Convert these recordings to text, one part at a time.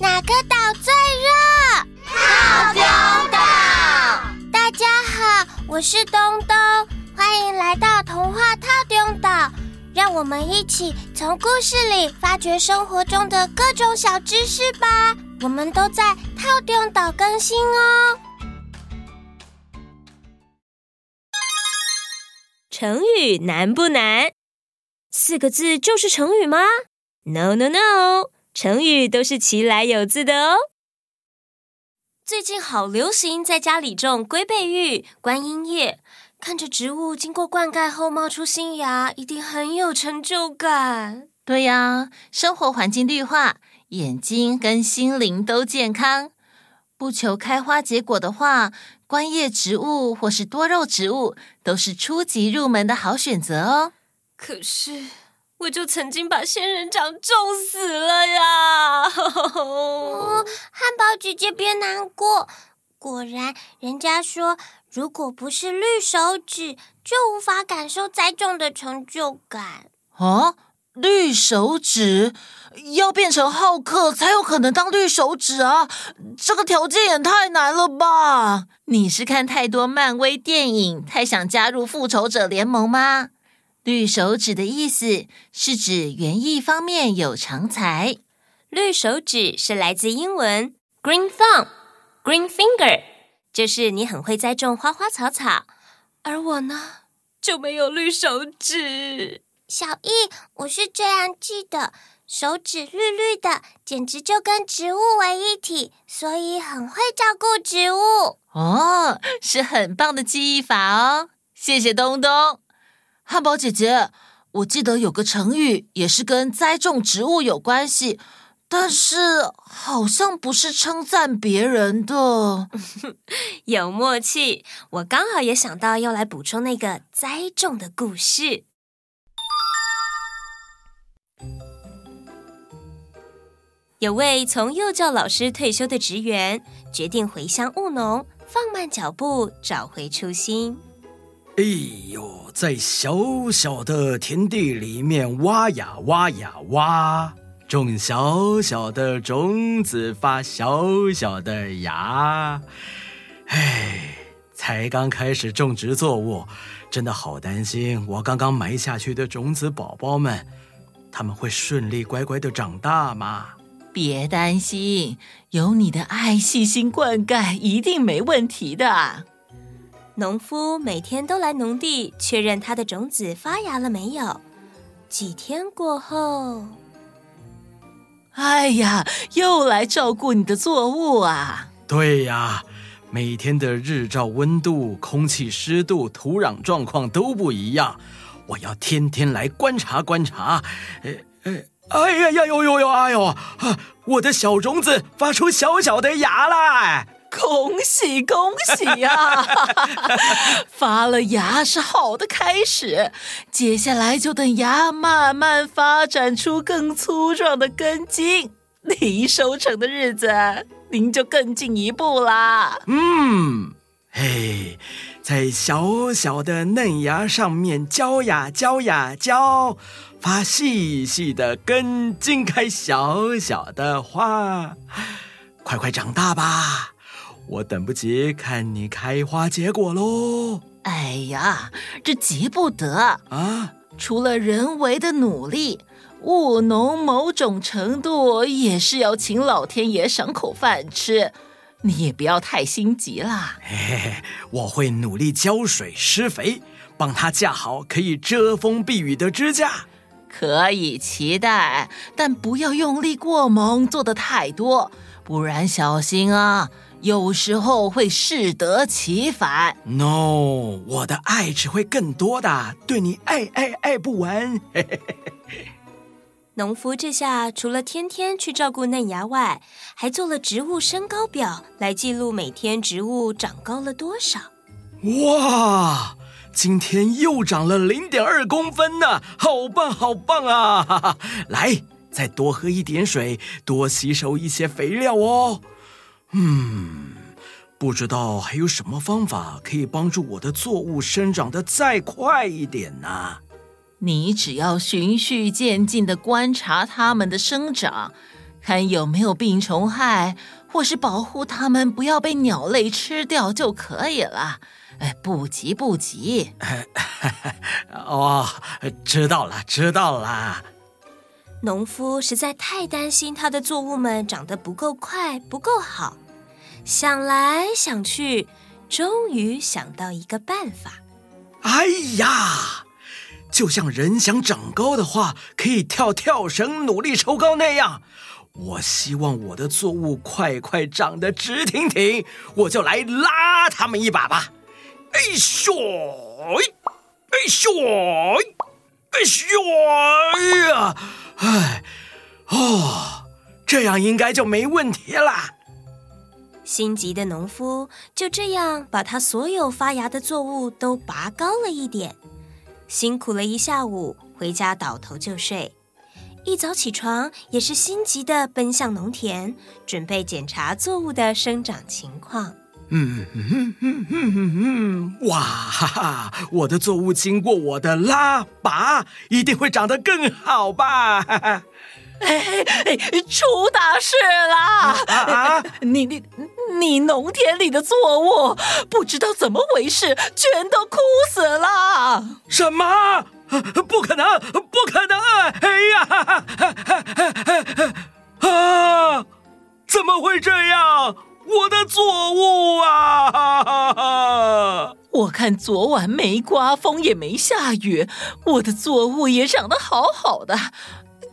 哪个岛最热？套丁岛。大家好，我是东东，欢迎来到童话套丁岛。让我们一起从故事里发掘生活中的各种小知识吧。我们都在套丁岛更新哦。成语难不难？四个字就是成语吗？No No No，成语都是其来有字的哦。最近好流行在家里种龟背玉、观音叶，看着植物经过灌溉后冒出新芽，一定很有成就感。对呀，生活环境绿化，眼睛跟心灵都健康。不求开花结果的话，观叶植物或是多肉植物都是初级入门的好选择哦。可是，我就曾经把仙人掌种死了呀！哦，汉堡姐姐别难过。果然，人家说，如果不是绿手指，就无法感受栽种的成就感。啊，绿手指。要变成浩克才有可能当绿手指啊！这个条件也太难了吧？你是看太多漫威电影，太想加入复仇者联盟吗？绿手指的意思是指园艺方面有长才。绿手指是来自英文 green thumb，green finger，就是你很会栽种花花草草。而我呢，就没有绿手指。小艺，我是这样记的。手指绿绿的，简直就跟植物为一体，所以很会照顾植物。哦，是很棒的记忆法哦！谢谢东东。汉堡姐姐，我记得有个成语也是跟栽种植物有关系，但是好像不是称赞别人的。有默契，我刚好也想到要来补充那个栽种的故事。有位从幼教老师退休的职员，决定回乡务农，放慢脚步，找回初心。哎呦，在小小的田地里面挖呀挖呀挖，种小小的种子，发小小的芽。哎，才刚开始种植作物，真的好担心我刚刚埋下去的种子宝宝们，他们会顺利乖乖的长大吗？别担心，有你的爱细心灌溉，一定没问题的。农夫每天都来农地确认他的种子发芽了没有。几天过后，哎呀，又来照顾你的作物啊！对呀，每天的日照温度、空气湿度、土壤状况都不一样，我要天天来观察观察。呃呃。哎呀呀呦呦呦！哎呦，我的小种子发出小小的芽啦！恭喜恭喜呀！发了芽是好的开始，接下来就等芽慢慢发展出更粗壮的根茎，离收成的日子您就更进一步啦。嗯，嘿，在小小的嫩芽上面浇呀浇呀浇。发细细的根，茎开小小的花，快快长大吧！我等不及看你开花结果喽！哎呀，这急不得啊！除了人为的努力，务农某种程度也是要请老天爷赏口饭吃，你也不要太心急啦。嘿嘿，我会努力浇水施肥，帮它架好可以遮风避雨的支架。可以期待，但不要用力过猛，做得太多，不然小心啊，有时候会适得其反。No，我的爱只会更多的，对你爱爱爱不完。农夫这下除了天天去照顾嫩芽外，还做了植物身高表，来记录每天植物长高了多少。哇！今天又长了零点二公分呢，好棒好棒啊！来，再多喝一点水，多吸收一些肥料哦。嗯，不知道还有什么方法可以帮助我的作物生长得再快一点呢？你只要循序渐进的观察它们的生长，看有没有病虫害，或是保护它们不要被鸟类吃掉就可以了。哎，不急不急。哦，知道了，知道了。农夫实在太担心他的作物们长得不够快，不够好，想来想去，终于想到一个办法。哎呀，就像人想长高的话，可以跳跳绳，努力抽高那样。我希望我的作物快快长得直挺挺，我就来拉他们一把吧。哎咻！哎咻！哎咻！呀！哎，哦，这样应该就没问题了。心急的农夫就这样把他所有发芽的作物都拔高了一点，辛苦了一下午，回家倒头就睡。一早起床，也是心急的奔向农田，准备检查作物的生长情况。嗯嗯嗯嗯嗯嗯，哇哈哈！我的作物经过我的拉拔，一定会长得更好吧？哎哎，出大事啦！啊！你你你农田里的作物不知道怎么回事，全都枯死了！什么？不可能！不可能！哎呀！啊！怎么会这样？我的作物啊！我看昨晚没刮风也没下雨，我的作物也长得好好的，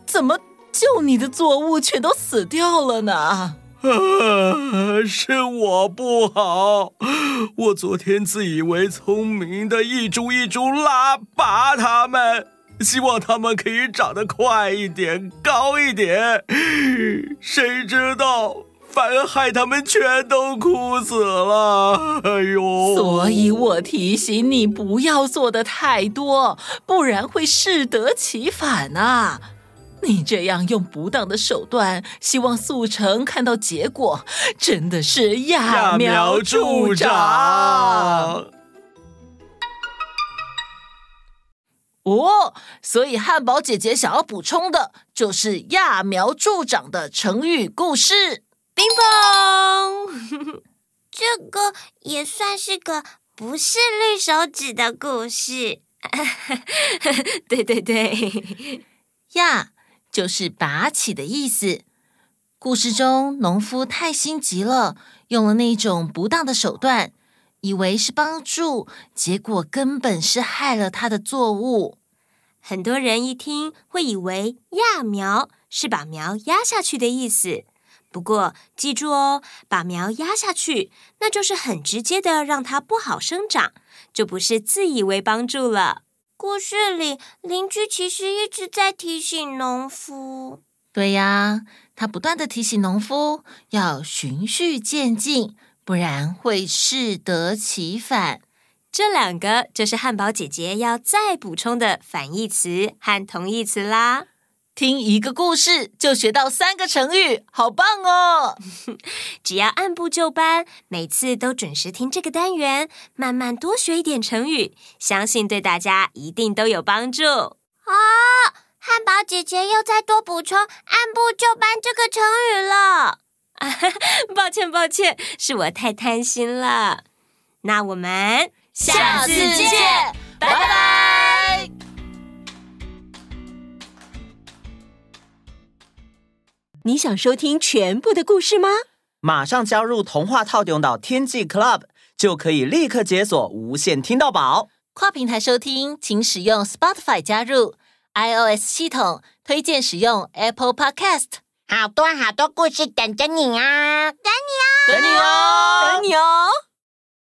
怎么就你的作物全都死掉了呢？啊，是我不好，我昨天自以为聪明的一株一株拉拔它们，希望它们可以长得快一点、高一点，谁知道？反而害他们全都枯死了，哎呦！所以我提醒你不要做的太多，不然会适得其反啊！你这样用不当的手段，希望速成看到结果，真的是揠苗助长。哦，所以汉堡姐姐想要补充的就是揠苗助长的成语故事。冰棒，这个也算是个不是绿手指的故事。对对对，呀就是拔起的意思。故事中，农夫太心急了，用了那种不当的手段，以为是帮助，结果根本是害了他的作物。很多人一听会以为揠苗是把苗压下去的意思。不过，记住哦，把苗压下去，那就是很直接的让它不好生长，就不是自以为帮助了。故事里，邻居其实一直在提醒农夫。对呀，他不断的提醒农夫要循序渐进，不然会适得其反。这两个就是汉堡姐姐要再补充的反义词和同义词啦。听一个故事就学到三个成语，好棒哦！只要按部就班，每次都准时听这个单元，慢慢多学一点成语，相信对大家一定都有帮助。哦，汉堡姐姐又再多补充“按部就班”这个成语了。啊，抱歉抱歉，是我太贪心了。那我们下次见，拜拜。你想收听全部的故事吗？马上加入童话套用到天际 Club，就可以立刻解锁无限听到宝。跨平台收听，请使用 Spotify 加入 iOS 系统，推荐使用 Apple Podcast。好多好多故事等着你啊！等你哦，等你哦，等你哦。